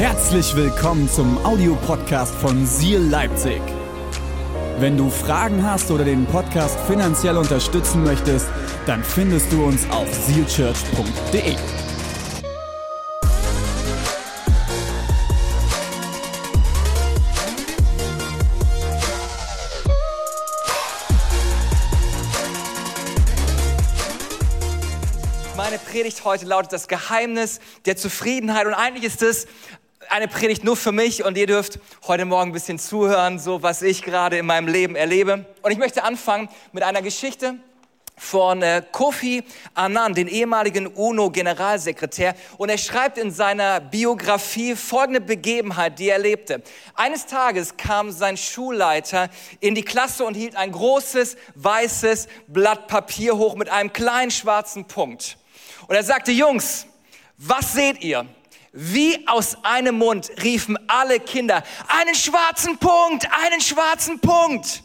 Herzlich willkommen zum Audiopodcast von Seal Leipzig. Wenn du Fragen hast oder den Podcast finanziell unterstützen möchtest, dann findest du uns auf sealchurch.de. Meine Predigt heute lautet das Geheimnis der Zufriedenheit und eigentlich ist es eine Predigt nur für mich und ihr dürft heute Morgen ein bisschen zuhören, so was ich gerade in meinem Leben erlebe. Und ich möchte anfangen mit einer Geschichte von äh, Kofi Annan, den ehemaligen UNO-Generalsekretär. Und er schreibt in seiner Biografie folgende Begebenheit, die er erlebte. Eines Tages kam sein Schulleiter in die Klasse und hielt ein großes weißes Blatt Papier hoch mit einem kleinen schwarzen Punkt. Und er sagte, Jungs, was seht ihr? Wie aus einem Mund riefen alle Kinder, einen schwarzen Punkt, einen schwarzen Punkt.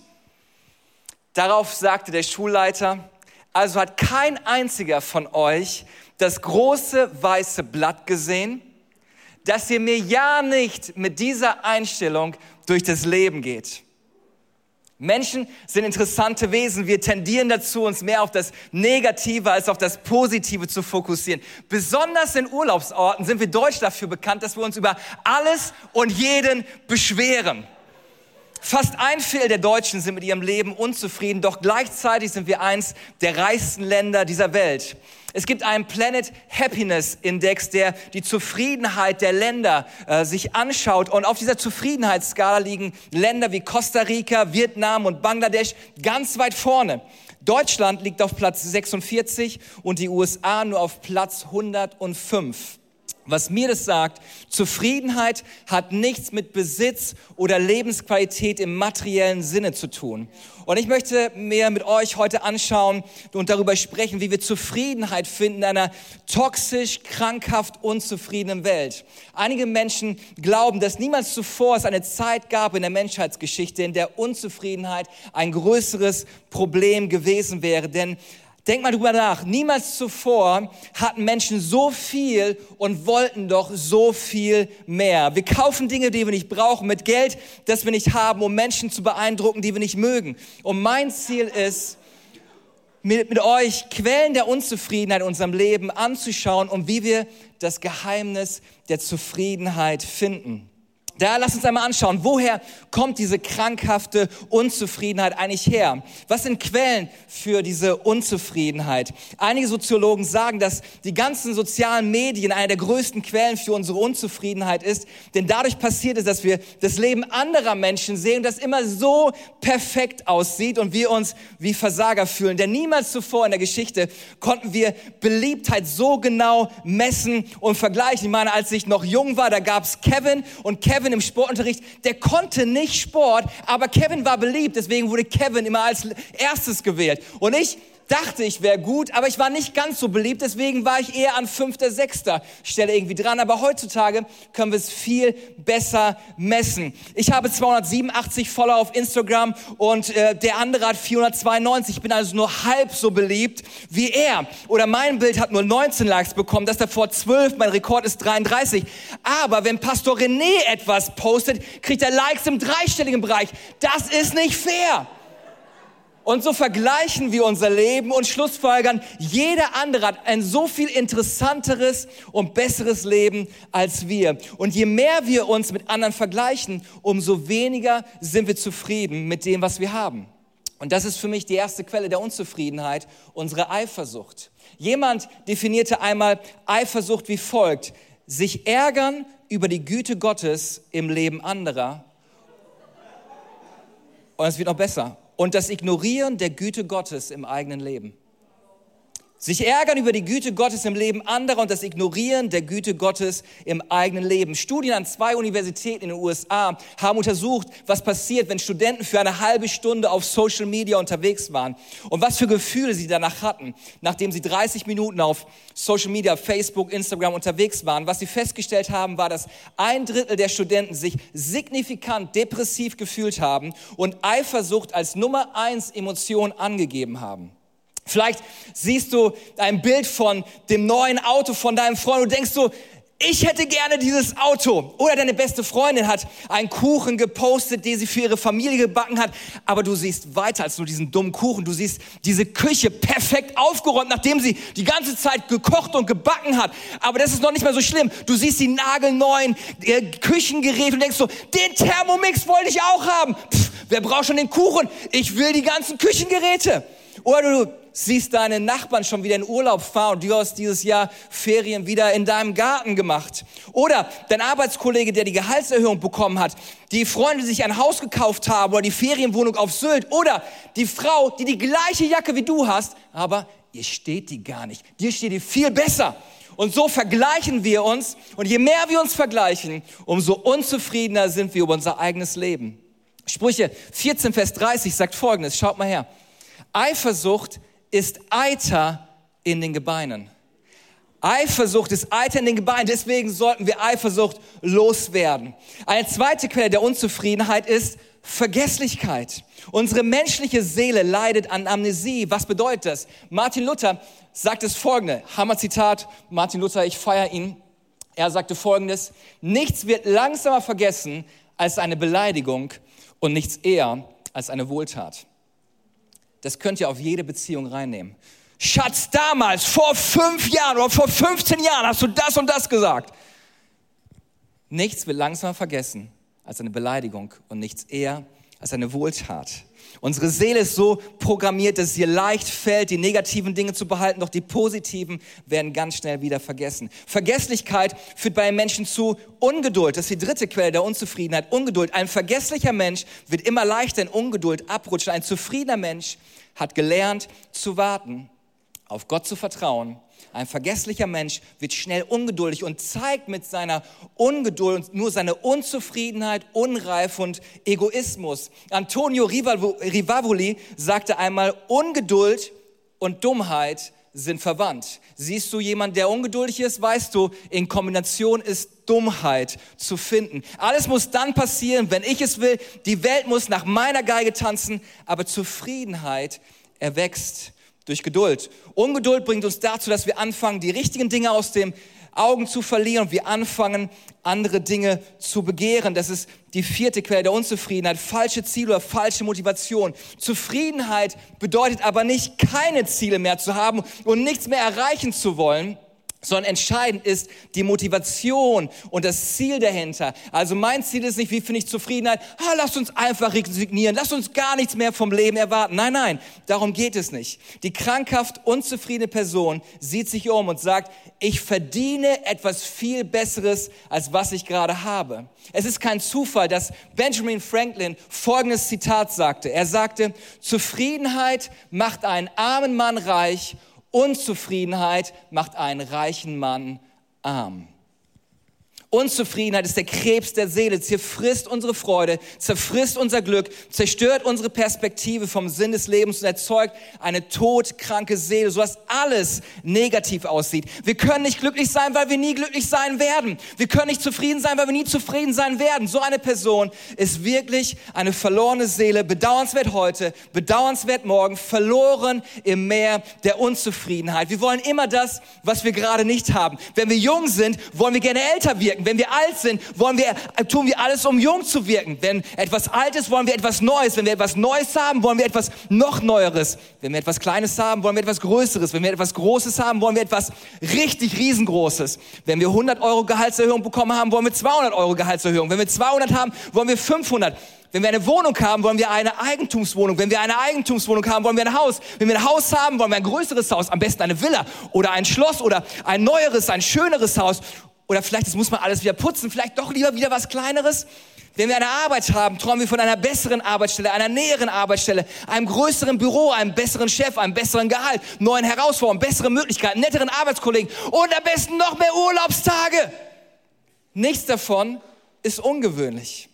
Darauf sagte der Schulleiter, also hat kein einziger von euch das große weiße Blatt gesehen, dass ihr mir ja nicht mit dieser Einstellung durch das Leben geht. Menschen sind interessante Wesen. Wir tendieren dazu, uns mehr auf das Negative als auf das Positive zu fokussieren. Besonders in Urlaubsorten sind wir Deutsch dafür bekannt, dass wir uns über alles und jeden beschweren. Fast ein Viertel der Deutschen sind mit ihrem Leben unzufrieden, doch gleichzeitig sind wir eins der reichsten Länder dieser Welt. Es gibt einen Planet Happiness Index, der die Zufriedenheit der Länder äh, sich anschaut. Und auf dieser Zufriedenheitsskala liegen Länder wie Costa Rica, Vietnam und Bangladesch ganz weit vorne. Deutschland liegt auf Platz 46 und die USA nur auf Platz 105. Was mir das sagt, Zufriedenheit hat nichts mit Besitz oder Lebensqualität im materiellen Sinne zu tun. Und ich möchte mir mit euch heute anschauen und darüber sprechen, wie wir Zufriedenheit finden in einer toxisch, krankhaft, unzufriedenen Welt. Einige Menschen glauben, dass niemals zuvor es eine Zeit gab in der Menschheitsgeschichte, in der Unzufriedenheit ein größeres Problem gewesen wäre. Denn Denk mal drüber nach. Niemals zuvor hatten Menschen so viel und wollten doch so viel mehr. Wir kaufen Dinge, die wir nicht brauchen, mit Geld, das wir nicht haben, um Menschen zu beeindrucken, die wir nicht mögen. Und mein Ziel ist, mit, mit euch Quellen der Unzufriedenheit in unserem Leben anzuschauen und wie wir das Geheimnis der Zufriedenheit finden. Da lass uns einmal anschauen, woher kommt diese krankhafte Unzufriedenheit eigentlich her? Was sind Quellen für diese Unzufriedenheit? Einige Soziologen sagen, dass die ganzen sozialen Medien eine der größten Quellen für unsere Unzufriedenheit ist, denn dadurch passiert es, dass wir das Leben anderer Menschen sehen, das immer so perfekt aussieht und wir uns wie Versager fühlen. Denn niemals zuvor in der Geschichte konnten wir Beliebtheit so genau messen und vergleichen. Ich meine, als ich noch jung war, da gab's Kevin und Kevin Kevin im Sportunterricht, der konnte nicht Sport, aber Kevin war beliebt, deswegen wurde Kevin immer als erstes gewählt. Und ich dachte, ich wäre gut, aber ich war nicht ganz so beliebt, deswegen war ich eher an fünfter, sechster Stelle irgendwie dran. Aber heutzutage können wir es viel besser messen. Ich habe 287 Follower auf Instagram und äh, der andere hat 492. Ich bin also nur halb so beliebt wie er. Oder mein Bild hat nur 19 Likes bekommen, das davor 12, mein Rekord ist 33. Aber wenn Pastor René etwas postet, kriegt er Likes im dreistelligen Bereich. Das ist nicht fair. Und so vergleichen wir unser Leben und schlussfolgern, jeder andere hat ein so viel interessanteres und besseres Leben als wir. Und je mehr wir uns mit anderen vergleichen, umso weniger sind wir zufrieden mit dem, was wir haben. Und das ist für mich die erste Quelle der Unzufriedenheit, unsere Eifersucht. Jemand definierte einmal Eifersucht wie folgt. Sich ärgern über die Güte Gottes im Leben anderer. Und es wird noch besser und das Ignorieren der Güte Gottes im eigenen Leben. Sich ärgern über die Güte Gottes im Leben anderer und das Ignorieren der Güte Gottes im eigenen Leben. Studien an zwei Universitäten in den USA haben untersucht, was passiert, wenn Studenten für eine halbe Stunde auf Social Media unterwegs waren und was für Gefühle sie danach hatten, nachdem sie 30 Minuten auf Social Media, Facebook, Instagram unterwegs waren. Was sie festgestellt haben, war, dass ein Drittel der Studenten sich signifikant depressiv gefühlt haben und Eifersucht als Nummer eins Emotion angegeben haben. Vielleicht siehst du ein Bild von dem neuen Auto von deinem Freund und denkst du, ich hätte gerne dieses Auto. Oder deine beste Freundin hat einen Kuchen gepostet, den sie für ihre Familie gebacken hat. Aber du siehst weiter als nur diesen dummen Kuchen. Du siehst diese Küche perfekt aufgeräumt, nachdem sie die ganze Zeit gekocht und gebacken hat. Aber das ist noch nicht mal so schlimm. Du siehst die nagelneuen äh, Küchengeräte und denkst so, den Thermomix wollte ich auch haben. Pff, wer braucht schon den Kuchen? Ich will die ganzen Küchengeräte. Oder du siehst deine Nachbarn schon wieder in Urlaub fahren und du hast dieses Jahr Ferien wieder in deinem Garten gemacht. Oder dein Arbeitskollege, der die Gehaltserhöhung bekommen hat, die Freunde, die sich ein Haus gekauft haben oder die Ferienwohnung auf Sylt. Oder die Frau, die die gleiche Jacke wie du hast, aber ihr steht die gar nicht. Dir steht die viel besser. Und so vergleichen wir uns. Und je mehr wir uns vergleichen, umso unzufriedener sind wir über unser eigenes Leben. Sprüche 14, Vers 30 sagt Folgendes. Schaut mal her. Eifersucht ist Eiter in den Gebeinen. Eifersucht ist Eiter in den Gebeinen, deswegen sollten wir Eifersucht loswerden. Eine zweite Quelle der Unzufriedenheit ist Vergesslichkeit. Unsere menschliche Seele leidet an Amnesie. Was bedeutet das? Martin Luther sagt es folgende, Hammer-Zitat, Martin Luther, ich feiere ihn. Er sagte folgendes, nichts wird langsamer vergessen als eine Beleidigung und nichts eher als eine Wohltat. Das könnt ihr auf jede Beziehung reinnehmen. Schatz, damals, vor fünf Jahren oder vor 15 Jahren hast du das und das gesagt. Nichts wird langsamer vergessen als eine Beleidigung und nichts eher als eine Wohltat. Unsere Seele ist so programmiert, dass es ihr leicht fällt, die negativen Dinge zu behalten, doch die positiven werden ganz schnell wieder vergessen. Vergesslichkeit führt bei einem Menschen zu Ungeduld. Das ist die dritte Quelle der Unzufriedenheit. Ungeduld. Ein vergesslicher Mensch wird immer leichter in Ungeduld abrutschen. Ein zufriedener Mensch hat gelernt zu warten, auf Gott zu vertrauen ein vergesslicher Mensch wird schnell ungeduldig und zeigt mit seiner Ungeduld nur seine Unzufriedenheit, Unreif und Egoismus. Antonio Rivavoli sagte einmal, Ungeduld und Dummheit sind verwandt. Siehst du jemand, der ungeduldig ist, weißt du, in Kombination ist Dummheit zu finden. Alles muss dann passieren, wenn ich es will. Die Welt muss nach meiner Geige tanzen, aber Zufriedenheit erwächst durch Geduld. Ungeduld bringt uns dazu, dass wir anfangen, die richtigen Dinge aus den Augen zu verlieren und wir anfangen, andere Dinge zu begehren. Das ist die vierte Quelle der Unzufriedenheit. Falsche Ziele oder falsche Motivation. Zufriedenheit bedeutet aber nicht, keine Ziele mehr zu haben und nichts mehr erreichen zu wollen, sondern entscheidend ist die Motivation und das Ziel dahinter. Also mein Ziel ist nicht, wie finde ich Zufriedenheit? Ah, lasst uns einfach resignieren, lasst uns gar nichts mehr vom Leben erwarten. Nein, nein, darum geht es nicht. Die krankhaft unzufriedene Person sieht sich um und sagt, ich verdiene etwas viel Besseres, als was ich gerade habe. Es ist kein Zufall, dass Benjamin Franklin folgendes Zitat sagte. Er sagte, Zufriedenheit macht einen armen Mann reich Unzufriedenheit macht einen reichen Mann arm. Unzufriedenheit ist der Krebs der Seele, zerfrisst unsere Freude, zerfrisst unser Glück, zerstört unsere Perspektive vom Sinn des Lebens und erzeugt eine todkranke Seele, sodass alles negativ aussieht. Wir können nicht glücklich sein, weil wir nie glücklich sein werden. Wir können nicht zufrieden sein, weil wir nie zufrieden sein werden. So eine Person ist wirklich eine verlorene Seele, bedauernswert heute, bedauernswert morgen, verloren im Meer der Unzufriedenheit. Wir wollen immer das, was wir gerade nicht haben. Wenn wir jung sind, wollen wir gerne älter wirken. Wenn wir alt sind, wollen wir, tun wir alles, um jung zu wirken. Wenn etwas alt ist, wollen wir etwas Neues. Wenn wir etwas Neues haben, wollen wir etwas noch Neueres. Wenn wir etwas Kleines haben, wollen wir etwas Größeres. Wenn wir etwas Großes haben, wollen wir etwas richtig Riesengroßes. Wenn wir 100 Euro Gehaltserhöhung bekommen haben, wollen wir 200 Euro Gehaltserhöhung. Wenn wir 200 haben, wollen wir 500. Wenn wir eine Wohnung haben, wollen wir eine Eigentumswohnung. Wenn wir eine Eigentumswohnung haben, wollen wir ein Haus. Wenn wir ein Haus haben, wollen wir ein größeres Haus. Am besten eine Villa oder ein Schloss oder ein neueres, ein schöneres Haus. Oder vielleicht, das muss man alles wieder putzen, vielleicht doch lieber wieder was Kleineres. Wenn wir eine Arbeit haben, träumen wir von einer besseren Arbeitsstelle, einer näheren Arbeitsstelle, einem größeren Büro, einem besseren Chef, einem besseren Gehalt, neuen Herausforderungen, besseren Möglichkeiten, netteren Arbeitskollegen und am besten noch mehr Urlaubstage. Nichts davon ist ungewöhnlich.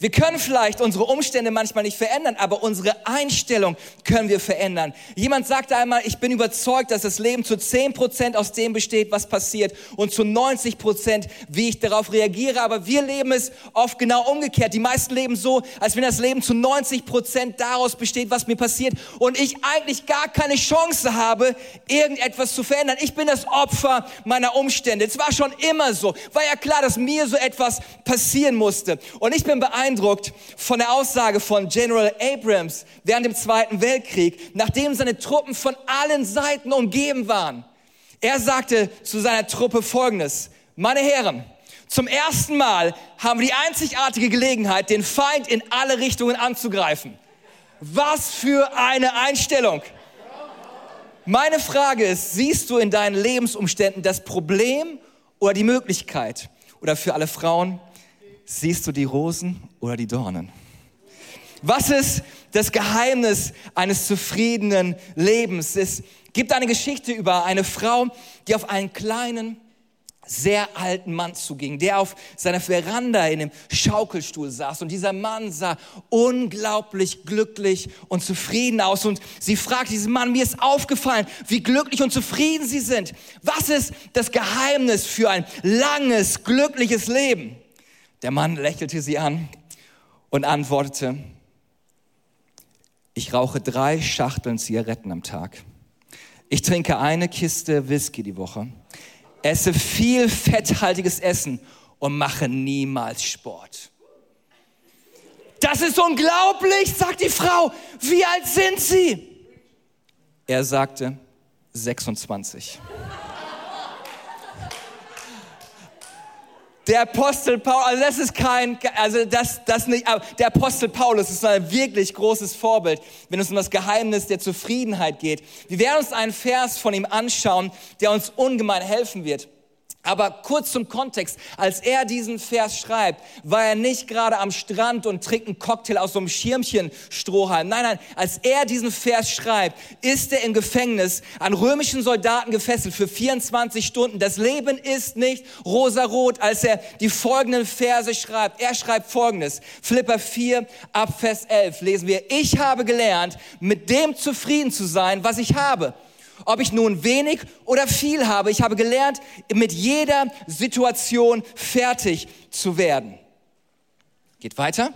Wir können vielleicht unsere Umstände manchmal nicht verändern, aber unsere Einstellung können wir verändern. Jemand sagte einmal, ich bin überzeugt, dass das Leben zu 10% aus dem besteht, was passiert und zu 90%, wie ich darauf reagiere. Aber wir leben es oft genau umgekehrt. Die meisten leben so, als wenn das Leben zu 90% daraus besteht, was mir passiert und ich eigentlich gar keine Chance habe, irgendetwas zu verändern. Ich bin das Opfer meiner Umstände. Es war schon immer so. War ja klar, dass mir so etwas passieren musste. Und ich bin beeindruckt, beeindruckt von der Aussage von General Abrams während dem Zweiten Weltkrieg, nachdem seine Truppen von allen Seiten umgeben waren. Er sagte zu seiner Truppe Folgendes, meine Herren, zum ersten Mal haben wir die einzigartige Gelegenheit, den Feind in alle Richtungen anzugreifen. Was für eine Einstellung! Meine Frage ist, siehst du in deinen Lebensumständen das Problem oder die Möglichkeit? Oder für alle Frauen, Siehst du die Rosen oder die Dornen? Was ist das Geheimnis eines zufriedenen Lebens? Es gibt eine Geschichte über eine Frau, die auf einen kleinen, sehr alten Mann zuging, der auf seiner Veranda in einem Schaukelstuhl saß. Und dieser Mann sah unglaublich glücklich und zufrieden aus. Und sie fragte diesen Mann, mir ist aufgefallen, wie glücklich und zufrieden Sie sind. Was ist das Geheimnis für ein langes, glückliches Leben? Der Mann lächelte sie an und antwortete, ich rauche drei Schachteln Zigaretten am Tag. Ich trinke eine Kiste Whisky die Woche, esse viel fetthaltiges Essen und mache niemals Sport. Das ist unglaublich, sagt die Frau. Wie alt sind Sie? Er sagte 26. Der Apostel Paulus, also das ist kein, also das, das nicht, aber der Apostel Paulus ist ein wirklich großes Vorbild, wenn es um das Geheimnis der Zufriedenheit geht. Wir werden uns einen Vers von ihm anschauen, der uns ungemein helfen wird. Aber kurz zum Kontext, als er diesen Vers schreibt, war er nicht gerade am Strand und trinkt einen Cocktail aus so einem Schirmchen Strohhalm. Nein, nein, als er diesen Vers schreibt, ist er im Gefängnis an römischen Soldaten gefesselt für 24 Stunden. Das Leben ist nicht rosarot, als er die folgenden Verse schreibt. Er schreibt folgendes, Philippa 4 ab Vers 11 lesen wir, ich habe gelernt, mit dem zufrieden zu sein, was ich habe ob ich nun wenig oder viel habe, ich habe gelernt, mit jeder Situation fertig zu werden. Geht weiter.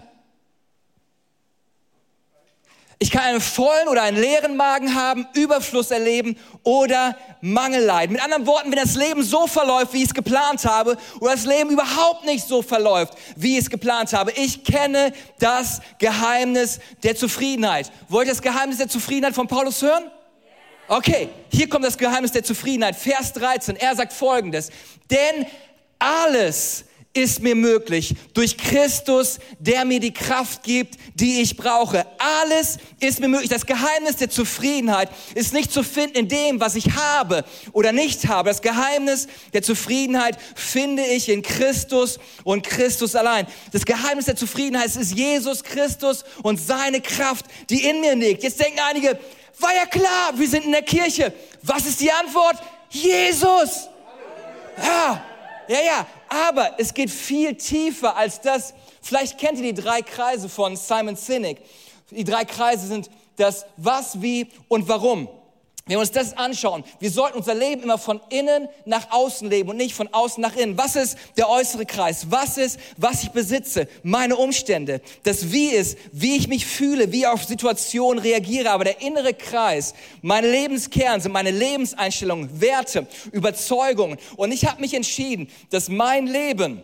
Ich kann einen vollen oder einen leeren Magen haben, Überfluss erleben oder Mangel leiden. Mit anderen Worten, wenn das Leben so verläuft, wie ich es geplant habe, oder das Leben überhaupt nicht so verläuft, wie ich es geplant habe, ich kenne das Geheimnis der Zufriedenheit. Wollt ihr das Geheimnis der Zufriedenheit von Paulus hören? Okay, hier kommt das Geheimnis der Zufriedenheit. Vers 13, er sagt folgendes. Denn alles ist mir möglich durch Christus, der mir die Kraft gibt, die ich brauche. Alles ist mir möglich. Das Geheimnis der Zufriedenheit ist nicht zu finden in dem, was ich habe oder nicht habe. Das Geheimnis der Zufriedenheit finde ich in Christus und Christus allein. Das Geheimnis der Zufriedenheit ist Jesus Christus und seine Kraft, die in mir liegt. Jetzt denken einige, war ja klar, wir sind in der Kirche. Was ist die Antwort? Jesus. Ja, ja, ja. Aber es geht viel tiefer als das. Vielleicht kennt ihr die drei Kreise von Simon Sinek. Die drei Kreise sind das Was, Wie und Warum. Wenn wir uns das anschauen, wir sollten unser Leben immer von innen nach außen leben und nicht von außen nach innen. Was ist der äußere Kreis? Was ist, was ich besitze? Meine Umstände. Das Wie ist, wie ich mich fühle, wie ich auf Situationen reagiere. Aber der innere Kreis, meine Lebenskern sind meine Lebenseinstellungen, Werte, Überzeugungen. Und ich habe mich entschieden, dass mein Leben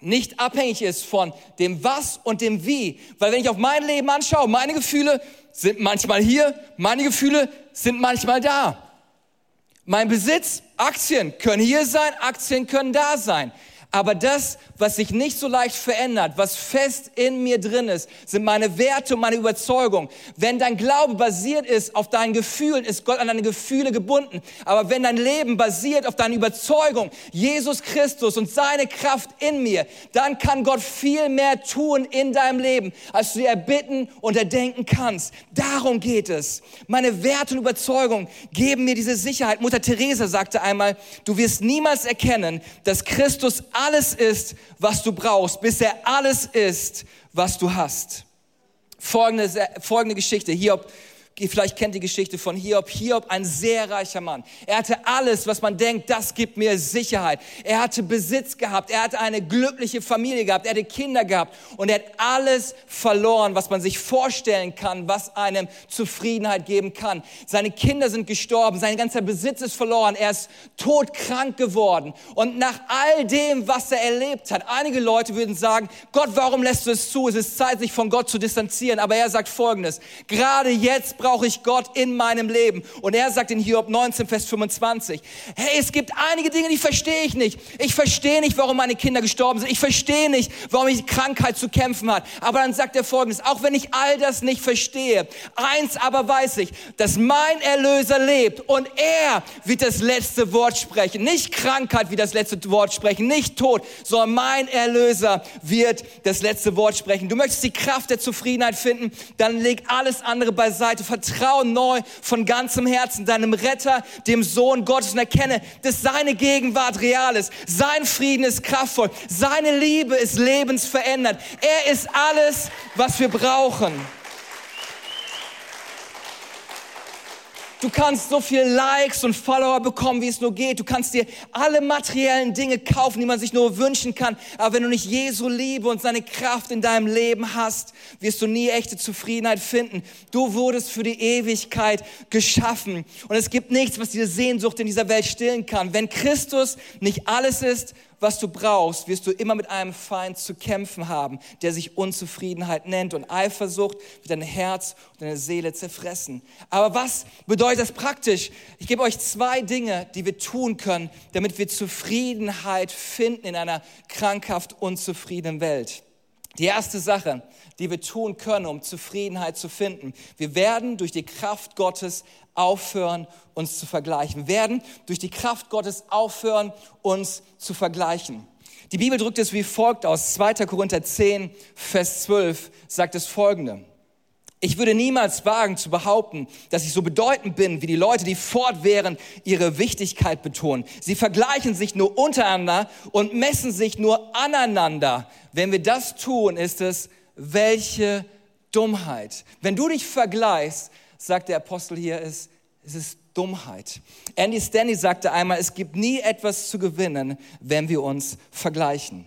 nicht abhängig ist von dem Was und dem Wie. Weil wenn ich auf mein Leben anschaue, meine Gefühle sind manchmal hier, meine Gefühle sind manchmal da. Mein Besitz, Aktien können hier sein, Aktien können da sein. Aber das, was sich nicht so leicht verändert, was fest in mir drin ist, sind meine Werte und meine Überzeugung. Wenn dein Glaube basiert ist auf deinen Gefühlen, ist Gott an deine Gefühle gebunden. Aber wenn dein Leben basiert auf deiner Überzeugung, Jesus Christus und seine Kraft in mir, dann kann Gott viel mehr tun in deinem Leben, als du dir erbitten und erdenken kannst. Darum geht es. Meine Werte und Überzeugung geben mir diese Sicherheit. Mutter Teresa sagte einmal, du wirst niemals erkennen, dass Christus alles ist, was du brauchst, bis er alles ist, was du hast. Folgende, folgende Geschichte. Hiob vielleicht kennt die Geschichte von Hiob. Hiob, ein sehr reicher Mann. Er hatte alles, was man denkt, das gibt mir Sicherheit. Er hatte Besitz gehabt. Er hatte eine glückliche Familie gehabt. Er hatte Kinder gehabt. Und er hat alles verloren, was man sich vorstellen kann, was einem Zufriedenheit geben kann. Seine Kinder sind gestorben. Sein ganzer Besitz ist verloren. Er ist todkrank geworden. Und nach all dem, was er erlebt hat, einige Leute würden sagen, Gott, warum lässt du es zu? Es ist Zeit, sich von Gott zu distanzieren. Aber er sagt Folgendes. Gerade jetzt brauche ich Gott in meinem Leben. Und er sagt in Hiob 19, Vers 25, hey, es gibt einige Dinge, die verstehe ich nicht. Ich verstehe nicht, warum meine Kinder gestorben sind. Ich verstehe nicht, warum ich Krankheit zu kämpfen hat. Aber dann sagt er folgendes, auch wenn ich all das nicht verstehe, eins aber weiß ich, dass mein Erlöser lebt und er wird das letzte Wort sprechen. Nicht Krankheit wird das letzte Wort sprechen, nicht Tod, sondern mein Erlöser wird das letzte Wort sprechen. Du möchtest die Kraft der Zufriedenheit finden, dann leg alles andere beiseite vertraue neu von ganzem Herzen deinem Retter, dem Sohn Gottes und erkenne, dass seine Gegenwart real ist. Sein Frieden ist kraftvoll. Seine Liebe ist lebensverändert. Er ist alles, was wir brauchen. Du kannst so viel Likes und Follower bekommen, wie es nur geht. Du kannst dir alle materiellen Dinge kaufen, die man sich nur wünschen kann. Aber wenn du nicht Jesu Liebe und seine Kraft in deinem Leben hast, wirst du nie echte Zufriedenheit finden. Du wurdest für die Ewigkeit geschaffen. Und es gibt nichts, was diese Sehnsucht in dieser Welt stillen kann. Wenn Christus nicht alles ist, was du brauchst, wirst du immer mit einem Feind zu kämpfen haben, der sich Unzufriedenheit nennt und Eifersucht wird dein Herz und deine Seele zerfressen. Aber was bedeutet das praktisch? Ich gebe euch zwei Dinge, die wir tun können, damit wir Zufriedenheit finden in einer krankhaft unzufriedenen Welt. Die erste Sache, die wir tun können, um Zufriedenheit zu finden. Wir werden durch die Kraft Gottes aufhören, uns zu vergleichen. Wir werden durch die Kraft Gottes aufhören, uns zu vergleichen. Die Bibel drückt es wie folgt aus. 2. Korinther 10, Vers 12 sagt es folgende. Ich würde niemals wagen zu behaupten, dass ich so bedeutend bin wie die Leute, die fortwährend ihre Wichtigkeit betonen. Sie vergleichen sich nur untereinander und messen sich nur aneinander. Wenn wir das tun, ist es welche Dummheit. Wenn du dich vergleichst, sagt der Apostel hier, ist, es ist Dummheit. Andy Stanley sagte einmal, es gibt nie etwas zu gewinnen, wenn wir uns vergleichen.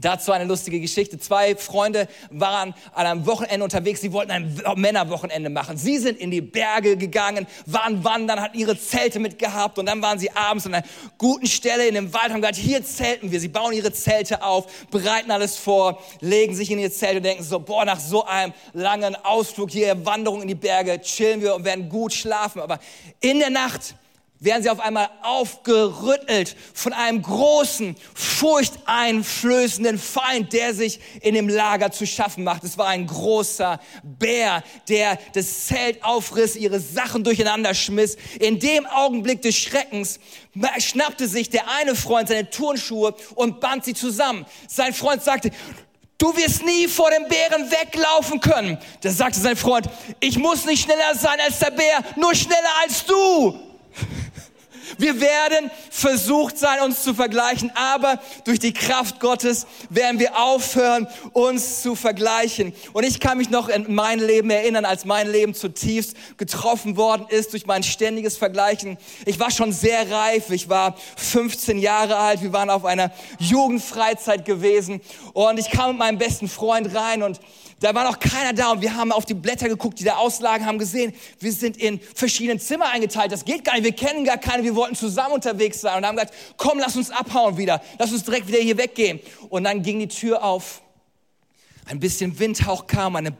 Dazu eine lustige Geschichte. Zwei Freunde waren an einem Wochenende unterwegs. Sie wollten ein Männerwochenende machen. Sie sind in die Berge gegangen, waren wandern, hatten ihre Zelte mitgehabt und dann waren sie abends an einer guten Stelle in dem Wald, haben gesagt, hier zelten wir. Sie bauen ihre Zelte auf, bereiten alles vor, legen sich in ihr Zelt und denken so, boah, nach so einem langen Ausflug hier, Wanderung in die Berge, chillen wir und werden gut schlafen. Aber in der Nacht werden sie auf einmal aufgerüttelt von einem großen, furchteinflößenden Feind, der sich in dem Lager zu schaffen macht. Es war ein großer Bär, der das Zelt aufriss, ihre Sachen durcheinander schmiss. In dem Augenblick des Schreckens schnappte sich der eine Freund seine Turnschuhe und band sie zusammen. Sein Freund sagte, Du wirst nie vor dem Bären weglaufen können. Da sagte sein Freund, ich muss nicht schneller sein als der Bär, nur schneller als du. Wir werden versucht sein, uns zu vergleichen, aber durch die Kraft Gottes werden wir aufhören, uns zu vergleichen. Und ich kann mich noch in mein Leben erinnern, als mein Leben zutiefst getroffen worden ist durch mein ständiges Vergleichen. Ich war schon sehr reif, ich war 15 Jahre alt, wir waren auf einer Jugendfreizeit gewesen und ich kam mit meinem besten Freund rein und da war noch keiner da und wir haben auf die Blätter geguckt, die da auslagen, haben gesehen, wir sind in verschiedenen Zimmer eingeteilt. Das geht gar nicht, wir kennen gar keine, wir wollten zusammen unterwegs sein und haben gesagt, komm, lass uns abhauen wieder, lass uns direkt wieder hier weggehen. Und dann ging die Tür auf, ein bisschen Windhauch kam, eine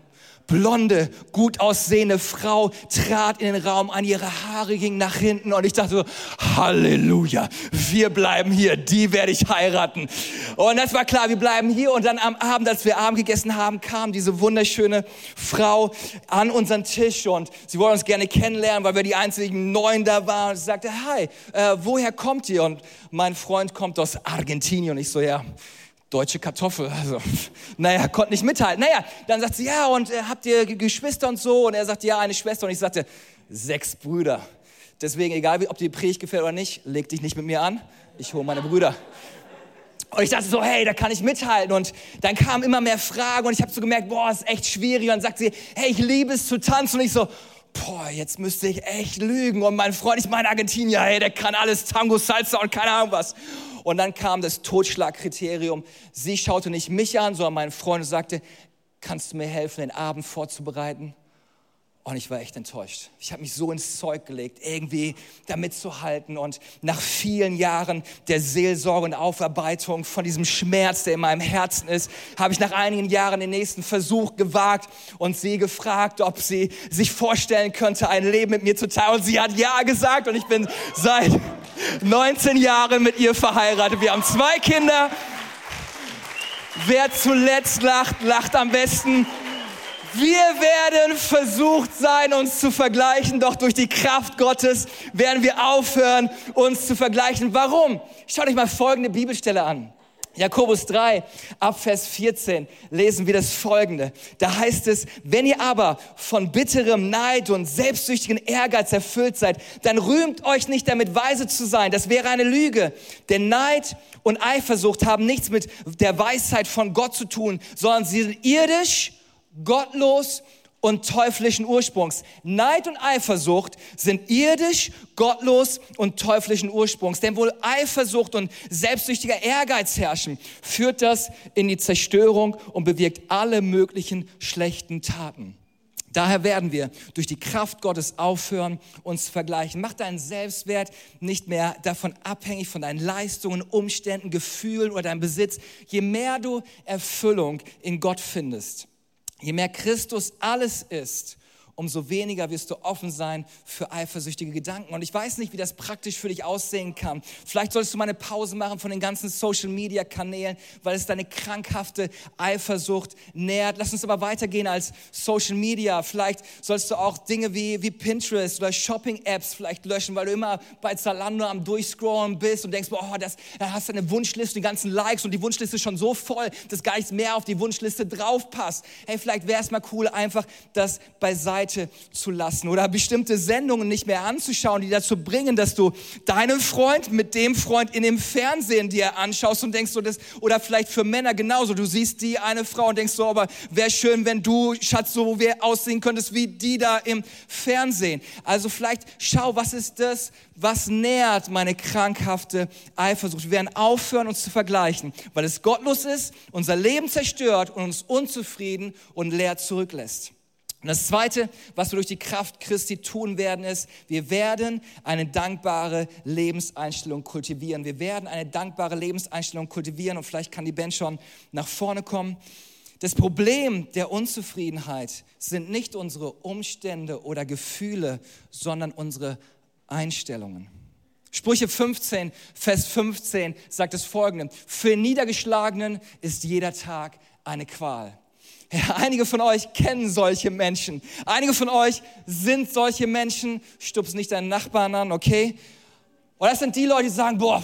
blonde, gut aussehende Frau trat in den Raum an, ihre Haare gingen nach hinten und ich dachte so, Halleluja, wir bleiben hier, die werde ich heiraten. Und das war klar, wir bleiben hier und dann am Abend, als wir Abend gegessen haben, kam diese wunderschöne Frau an unseren Tisch und sie wollte uns gerne kennenlernen, weil wir die einzigen Neuen da waren und sie sagte, hi, äh, woher kommt ihr? Und mein Freund kommt aus Argentinien und ich so, ja, deutsche Kartoffel. Also, naja, konnte nicht mithalten. Naja, dann sagt sie, ja, und äh, habt ihr Geschwister und so? Und er sagt, ja, eine Schwester. Und ich sagte, sechs Brüder. Deswegen, egal ob dir Predigt gefällt oder nicht, leg dich nicht mit mir an. Ich hole meine Brüder. Und ich dachte so, hey, da kann ich mithalten. Und dann kamen immer mehr Fragen und ich habe so gemerkt, boah, ist echt schwierig. Und dann sagt sie, hey, ich liebe es zu tanzen. Und ich so, boah, jetzt müsste ich echt lügen. Und mein Freund, ich meine Argentinier, hey, der kann alles Tango, Salsa und keine Ahnung was. Und dann kam das Totschlagkriterium. Sie schaute nicht mich an, sondern meinen Freund und sagte, kannst du mir helfen, den Abend vorzubereiten? Und ich war echt enttäuscht. Ich habe mich so ins Zeug gelegt, irgendwie damit zu halten. Und nach vielen Jahren der Seelsorge und Aufarbeitung von diesem Schmerz, der in meinem Herzen ist, habe ich nach einigen Jahren den nächsten Versuch gewagt und sie gefragt, ob sie sich vorstellen könnte, ein Leben mit mir zu teilen. Und sie hat ja gesagt. Und ich bin seit 19 Jahren mit ihr verheiratet. Wir haben zwei Kinder. Wer zuletzt lacht, lacht am besten. Wir werden versucht sein, uns zu vergleichen, doch durch die Kraft Gottes werden wir aufhören, uns zu vergleichen. Warum? Schaut euch mal folgende Bibelstelle an. Jakobus 3, ab Vers 14 lesen wir das folgende. Da heißt es, wenn ihr aber von bitterem Neid und selbstsüchtigen Ehrgeiz erfüllt seid, dann rühmt euch nicht damit weise zu sein. Das wäre eine Lüge. Denn Neid und Eifersucht haben nichts mit der Weisheit von Gott zu tun, sondern sie sind irdisch gottlos und teuflischen Ursprungs. Neid und Eifersucht sind irdisch, gottlos und teuflischen Ursprungs. Denn wo Eifersucht und selbstsüchtiger Ehrgeiz herrschen, führt das in die Zerstörung und bewirkt alle möglichen schlechten Taten. Daher werden wir durch die Kraft Gottes aufhören, uns zu vergleichen. Mach deinen Selbstwert nicht mehr davon abhängig von deinen Leistungen, Umständen, Gefühlen oder deinem Besitz. Je mehr du Erfüllung in Gott findest, Je mehr Christus alles ist, umso weniger wirst du offen sein für eifersüchtige Gedanken. Und ich weiß nicht, wie das praktisch für dich aussehen kann. Vielleicht solltest du mal eine Pause machen von den ganzen Social-Media-Kanälen, weil es deine krankhafte Eifersucht nährt. Lass uns aber weitergehen als Social Media. Vielleicht sollst du auch Dinge wie, wie Pinterest oder Shopping-Apps vielleicht löschen, weil du immer bei Zalando am Durchscrollen bist und denkst, boah, das, da hast du eine Wunschliste, die ganzen Likes und die Wunschliste ist schon so voll, dass gar nichts mehr auf die Wunschliste drauf passt. Hey, vielleicht wäre es mal cool, einfach das beiseite beiseite zu lassen oder bestimmte Sendungen nicht mehr anzuschauen, die dazu bringen, dass du deinen Freund mit dem Freund in dem Fernsehen dir anschaust und denkst so, das, oder vielleicht für Männer genauso, du siehst die eine Frau und denkst so, aber wäre schön, wenn du, Schatz, so wie aussehen könntest wie die da im Fernsehen. Also vielleicht schau, was ist das, was nährt meine krankhafte Eifersucht. Wir werden aufhören, uns zu vergleichen, weil es gottlos ist, unser Leben zerstört und uns unzufrieden und leer zurücklässt. Und das Zweite, was wir durch die Kraft Christi tun werden, ist, wir werden eine dankbare Lebenseinstellung kultivieren. Wir werden eine dankbare Lebenseinstellung kultivieren und vielleicht kann die Band schon nach vorne kommen. Das Problem der Unzufriedenheit sind nicht unsere Umstände oder Gefühle, sondern unsere Einstellungen. Sprüche 15, Vers 15 sagt es folgende. Für Niedergeschlagenen ist jeder Tag eine Qual. Ja, einige von euch kennen solche Menschen. Einige von euch sind solche Menschen. Stups nicht deinen Nachbarn an, okay? Und das sind die Leute, die sagen, boah,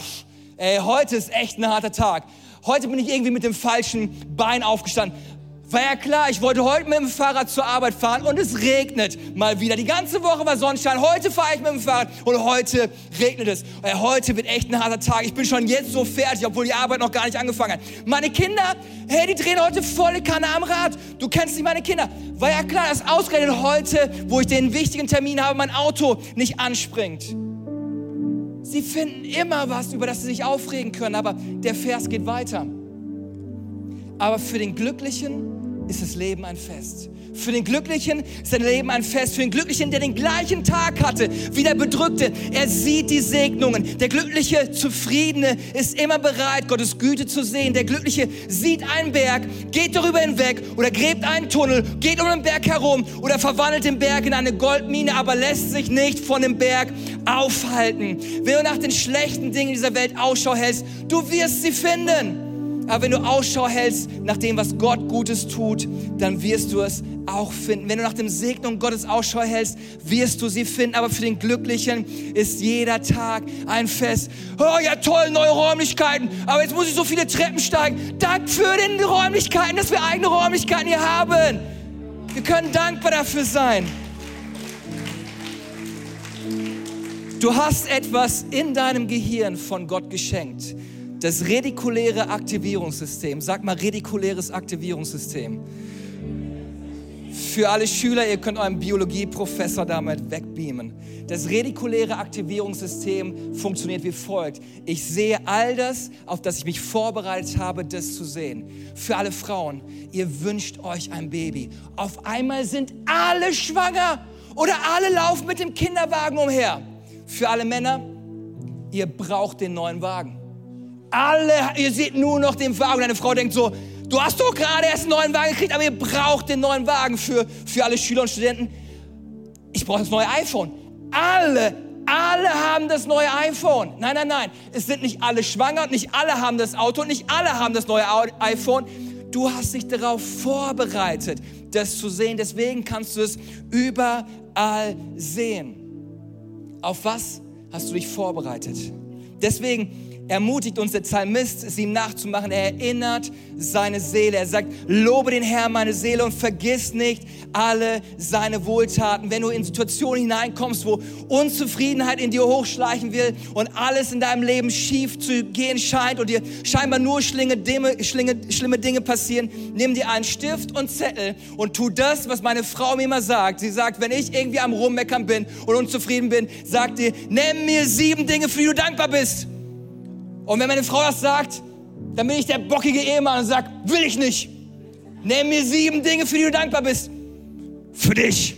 ey, heute ist echt ein harter Tag. Heute bin ich irgendwie mit dem falschen Bein aufgestanden. War ja klar, ich wollte heute mit dem Fahrrad zur Arbeit fahren und es regnet mal wieder. Die ganze Woche war Sonnenschein. Heute fahre ich mit dem Fahrrad und heute regnet es. Heute wird echt ein harter Tag. Ich bin schon jetzt so fertig, obwohl die Arbeit noch gar nicht angefangen hat. Meine Kinder, hey, die drehen heute volle Kanne am Rad. Du kennst nicht meine Kinder. War ja klar, dass ausgerechnet heute, wo ich den wichtigen Termin habe, mein Auto nicht anspringt. Sie finden immer was, über das sie sich aufregen können, aber der Vers geht weiter. Aber für den Glücklichen ist das Leben ein Fest. Für den Glücklichen ist sein Leben ein Fest. Für den Glücklichen, der den gleichen Tag hatte wie der Bedrückte. Er sieht die Segnungen. Der Glückliche, Zufriedene ist immer bereit, Gottes Güte zu sehen. Der Glückliche sieht einen Berg, geht darüber hinweg oder gräbt einen Tunnel, geht um den Berg herum oder verwandelt den Berg in eine Goldmine, aber lässt sich nicht von dem Berg aufhalten. Wenn du nach den schlechten Dingen dieser Welt Ausschau hältst, du wirst sie finden. Aber wenn du Ausschau hältst nach dem, was Gott Gutes tut, dann wirst du es auch finden. Wenn du nach dem Segnung Gottes Ausschau hältst, wirst du sie finden. Aber für den Glücklichen ist jeder Tag ein Fest. Oh ja, toll, neue Räumlichkeiten. Aber jetzt muss ich so viele Treppen steigen. Dank für den Räumlichkeiten, dass wir eigene Räumlichkeiten hier haben. Wir können dankbar dafür sein. Du hast etwas in deinem Gehirn von Gott geschenkt Das redikuläre Aktivierungssystem. Sag mal redikuläres Aktivierungssystem. Für alle Schüler, ihr könnt euren Biologieprofessor damit wegbeamen. Das redikuläre Aktivierungssystem funktioniert wie folgt. Ich sehe all das, auf das ich mich vorbereitet habe, das zu sehen. Für alle Frauen, ihr wünscht euch ein Baby. Auf einmal sind alle schwanger oder alle laufen mit dem Kinderwagen umher. Für alle Männer, ihr braucht den neuen Wagen. Alle, ihr seht nur noch den Wagen. Deine Frau denkt so, du hast doch gerade erst einen neuen Wagen gekriegt, aber ihr braucht den neuen Wagen für, für alle Schüler und Studenten. Ich brauche das neue iPhone. Alle, alle haben das neue iPhone. Nein, nein, nein. Es sind nicht alle schwanger und nicht alle haben das Auto und nicht alle haben das neue iPhone. Du hast dich darauf vorbereitet, das zu sehen. Deswegen kannst du es überall sehen. Auf was hast du dich vorbereitet? Deswegen ermutigt uns der Psalmist, es ihm nachzumachen. Er erinnert seine Seele. Er sagt, lobe den Herrn, meine Seele, und vergiss nicht alle seine Wohltaten. Wenn du in Situationen hineinkommst, wo Unzufriedenheit in dir hochschleichen will und alles in deinem Leben schief zu gehen scheint und dir scheinbar nur schlimme Dinge, schlimme Dinge passieren, nimm dir einen Stift und Zettel und tu das, was meine Frau mir immer sagt. Sie sagt, wenn ich irgendwie am Rummeckern bin und unzufrieden bin, sagt dir, nimm mir sieben Dinge, für die du dankbar bist. Und wenn meine Frau das sagt, dann bin ich der bockige Ehemann und sage, will ich nicht. Nenn mir sieben Dinge, für die du dankbar bist. Für dich.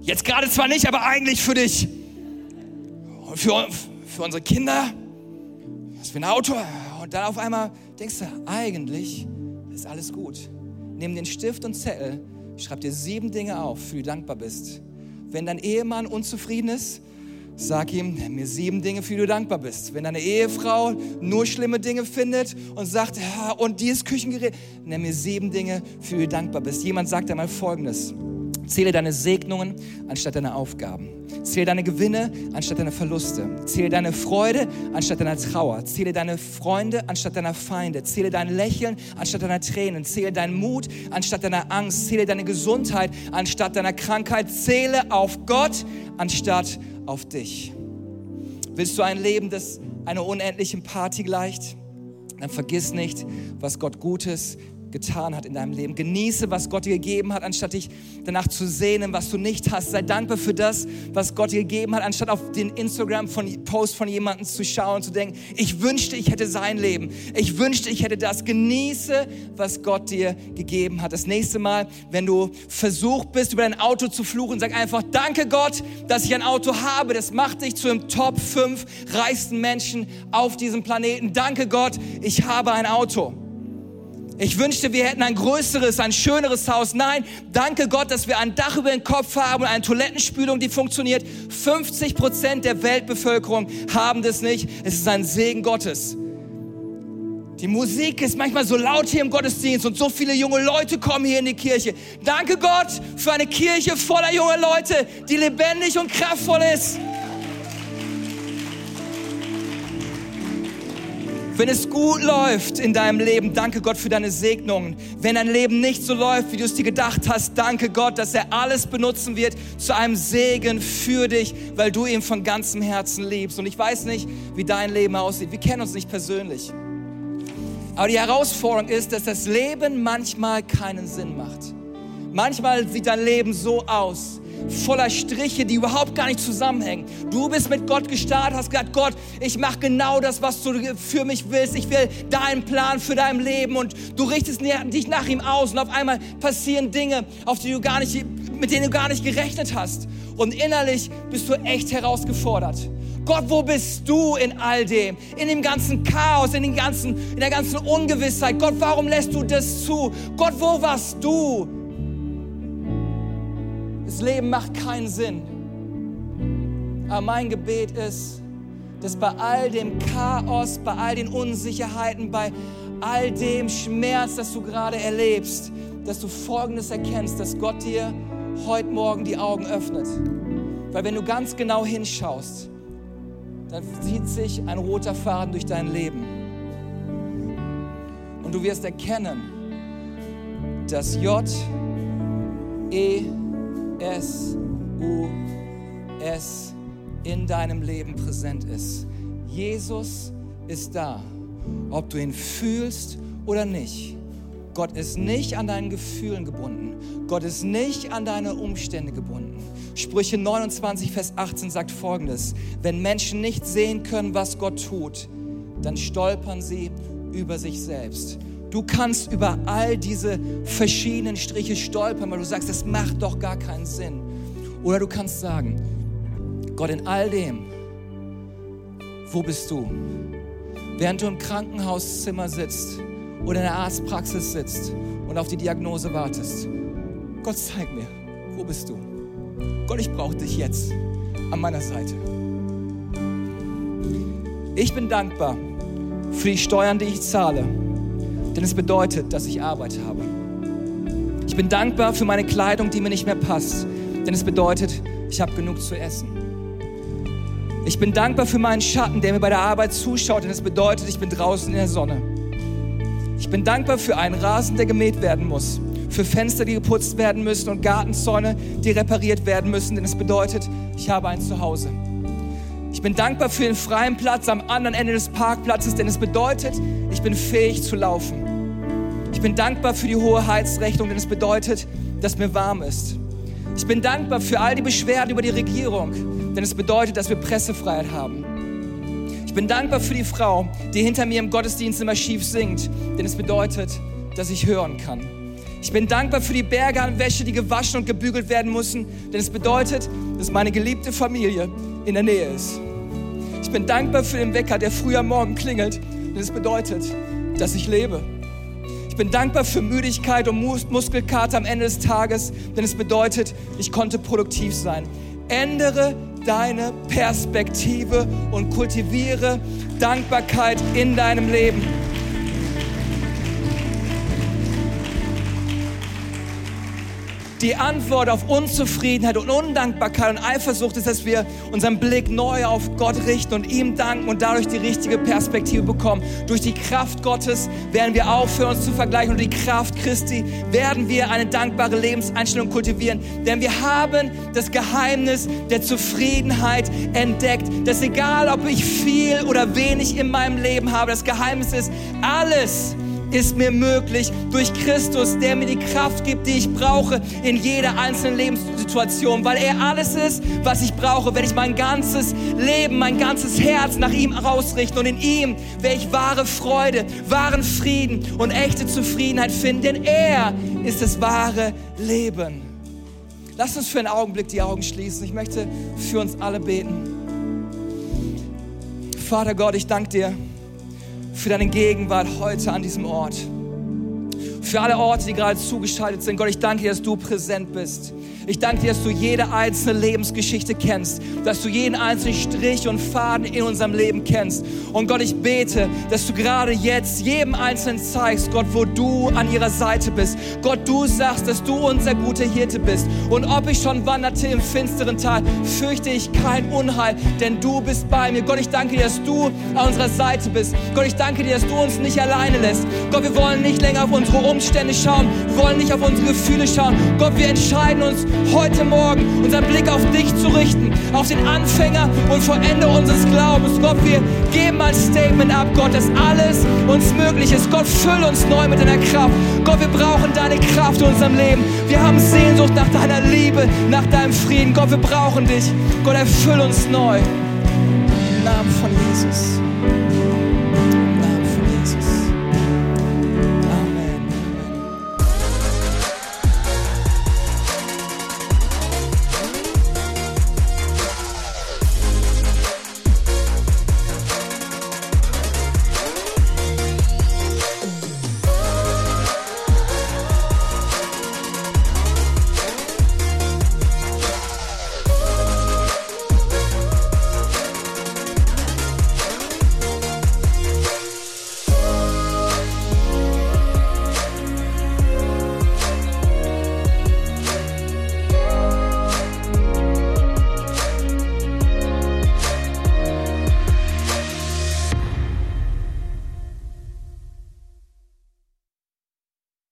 Jetzt gerade zwar nicht, aber eigentlich für dich. Und für, für unsere Kinder. Was für ein Auto. Und dann auf einmal denkst du, eigentlich ist alles gut. Nimm den Stift und Zettel, schreib dir sieben Dinge auf, für die du dankbar bist. Wenn dein Ehemann unzufrieden ist, Sag ihm, mir sieben Dinge, für die du dankbar bist. Wenn deine Ehefrau nur schlimme Dinge findet und sagt, und dieses Küchengerät, nenn mir sieben Dinge, für die du dankbar bist. Jemand sagt einmal Folgendes. Zähle deine Segnungen anstatt deine Aufgaben. Zähle deine Gewinne anstatt deine Verluste. Zähle deine Freude anstatt deiner Trauer. Zähle deine Freunde anstatt deiner Feinde. Zähle dein Lächeln anstatt deiner Tränen. Zähle deinen Mut anstatt deiner Angst. Zähle deine Gesundheit anstatt deiner Krankheit. Zähle auf Gott anstatt auf dich. Willst du ein Leben, das einer unendlichen Party gleicht? Dann vergiss nicht, was Gott Gutes getan hat in deinem Leben. Genieße, was Gott dir gegeben hat, anstatt dich danach zu sehnen, was du nicht hast. Sei dankbar für das, was Gott dir gegeben hat, anstatt auf den Instagram-Post von jemandem zu schauen und zu denken, ich wünschte, ich hätte sein Leben. Ich wünschte, ich hätte das. Genieße, was Gott dir gegeben hat. Das nächste Mal, wenn du versucht bist, über dein Auto zu fluchen, sag einfach, danke Gott, dass ich ein Auto habe. Das macht dich zu einem Top 5 reichsten Menschen auf diesem Planeten. Danke Gott, ich habe ein Auto. Ich wünschte, wir hätten ein größeres, ein schöneres Haus. Nein, danke Gott, dass wir ein Dach über den Kopf haben und eine Toilettenspülung, die funktioniert. 50 Prozent der Weltbevölkerung haben das nicht. Es ist ein Segen Gottes. Die Musik ist manchmal so laut hier im Gottesdienst und so viele junge Leute kommen hier in die Kirche. Danke Gott für eine Kirche voller junger Leute, die lebendig und kraftvoll ist. Wenn es gut läuft in deinem Leben, danke Gott für deine Segnungen. Wenn dein Leben nicht so läuft, wie du es dir gedacht hast, danke Gott, dass er alles benutzen wird zu einem Segen für dich, weil du ihn von ganzem Herzen liebst. Und ich weiß nicht, wie dein Leben aussieht. Wir kennen uns nicht persönlich. Aber die Herausforderung ist, dass das Leben manchmal keinen Sinn macht. Manchmal sieht dein Leben so aus, voller Striche, die überhaupt gar nicht zusammenhängen. Du bist mit Gott gestartet, hast gesagt, Gott, ich mache genau das, was du für mich willst. Ich will deinen Plan für dein Leben und du richtest dich nach ihm aus und auf einmal passieren Dinge, auf die du gar nicht, mit denen du gar nicht gerechnet hast. Und innerlich bist du echt herausgefordert. Gott, wo bist du in all dem? In dem ganzen Chaos, in, den ganzen, in der ganzen Ungewissheit. Gott, warum lässt du das zu? Gott, wo warst du? Das Leben macht keinen Sinn. Aber mein Gebet ist, dass bei all dem Chaos, bei all den Unsicherheiten, bei all dem Schmerz, das du gerade erlebst, dass du Folgendes erkennst, dass Gott dir heute Morgen die Augen öffnet. Weil wenn du ganz genau hinschaust, dann zieht sich ein roter Faden durch dein Leben. Und du wirst erkennen, dass J, E, S, U, S in deinem Leben präsent ist. Jesus ist da ob du ihn fühlst oder nicht. Gott ist nicht an deinen Gefühlen gebunden. Gott ist nicht an deine Umstände gebunden. Sprüche 29, Vers 18 sagt folgendes. Wenn Menschen nicht sehen können, was Gott tut, dann stolpern sie über sich selbst. Du kannst über all diese verschiedenen Striche stolpern, weil du sagst, das macht doch gar keinen Sinn. Oder du kannst sagen, Gott, in all dem, wo bist du? Während du im Krankenhauszimmer sitzt oder in der Arztpraxis sitzt und auf die Diagnose wartest. Gott, zeig mir, wo bist du? Gott, ich brauche dich jetzt an meiner Seite. Ich bin dankbar für die Steuern, die ich zahle, denn es bedeutet, dass ich Arbeit habe. Ich bin dankbar für meine Kleidung, die mir nicht mehr passt, denn es bedeutet, ich habe genug zu essen. Ich bin dankbar für meinen Schatten, der mir bei der Arbeit zuschaut, denn es bedeutet, ich bin draußen in der Sonne. Ich bin dankbar für einen Rasen, der gemäht werden muss, für Fenster, die geputzt werden müssen und Gartenzäune, die repariert werden müssen, denn es bedeutet, ich habe ein Zuhause. Ich bin dankbar für den freien Platz am anderen Ende des Parkplatzes, denn es bedeutet, ich bin fähig zu laufen. Ich bin dankbar für die hohe Heizrechnung, denn es bedeutet, dass mir warm ist. Ich bin dankbar für all die Beschwerden über die Regierung, denn es bedeutet, dass wir Pressefreiheit haben. Ich bin dankbar für die Frau, die hinter mir im Gottesdienst immer schief singt, denn es bedeutet, dass ich hören kann. Ich bin dankbar für die Berge an Wäsche, die gewaschen und gebügelt werden müssen, denn es bedeutet, dass meine geliebte Familie in der Nähe ist. Ich bin dankbar für den Wecker, der früh am Morgen klingelt, denn es bedeutet, dass ich lebe. Ich bin dankbar für Müdigkeit und Mus Muskelkater am Ende des Tages, denn es bedeutet, ich konnte produktiv sein. Ändere deine Perspektive und kultiviere Dankbarkeit in deinem Leben. Die Antwort auf Unzufriedenheit und Undankbarkeit und Eifersucht ist, dass wir unseren Blick neu auf Gott richten und ihm danken und dadurch die richtige Perspektive bekommen. Durch die Kraft Gottes werden wir aufhören, uns zu vergleichen und die Kraft Christi werden wir eine dankbare Lebenseinstellung kultivieren. Denn wir haben das Geheimnis der Zufriedenheit entdeckt. Dass egal, ob ich viel oder wenig in meinem Leben habe, das Geheimnis ist, alles, ist mir möglich durch Christus, der mir die Kraft gibt, die ich brauche in jeder einzelnen Lebenssituation, weil er alles ist, was ich brauche, wenn ich mein ganzes Leben, mein ganzes Herz nach ihm ausrichte und in ihm werde ich wahre Freude, wahren Frieden und echte Zufriedenheit finden, denn er ist das wahre Leben. Lass uns für einen Augenblick die Augen schließen. Ich möchte für uns alle beten. Vater Gott, ich danke dir für deine Gegenwart heute an diesem Ort. Für alle Orte, die gerade zugeschaltet sind. Gott, ich danke dir, dass du präsent bist. Ich danke dir, dass du jede einzelne Lebensgeschichte kennst, dass du jeden einzelnen Strich und Faden in unserem Leben kennst. Und Gott, ich bete, dass du gerade jetzt jedem Einzelnen zeigst, Gott, wo du an ihrer Seite bist. Gott, du sagst, dass du unser guter Hirte bist. Und ob ich schon wanderte im finsteren Tal, fürchte ich kein Unheil, denn du bist bei mir. Gott, ich danke dir, dass du an unserer Seite bist. Gott, ich danke dir, dass du uns nicht alleine lässt. Gott, wir wollen nicht länger auf unsere Umstände schauen, wir wollen nicht auf unsere Gefühle schauen. Gott, wir entscheiden uns heute Morgen unseren Blick auf dich zu richten, auf den Anfänger und Vollender unseres Glaubens. Gott, wir geben ein Statement ab, Gott, dass alles uns möglich ist. Gott, füll uns neu mit deiner Kraft. Gott, wir brauchen deine Kraft in unserem Leben. Wir haben Sehnsucht nach deiner Liebe, nach deinem Frieden. Gott, wir brauchen dich. Gott, erfüll uns neu. Im Namen von Jesus.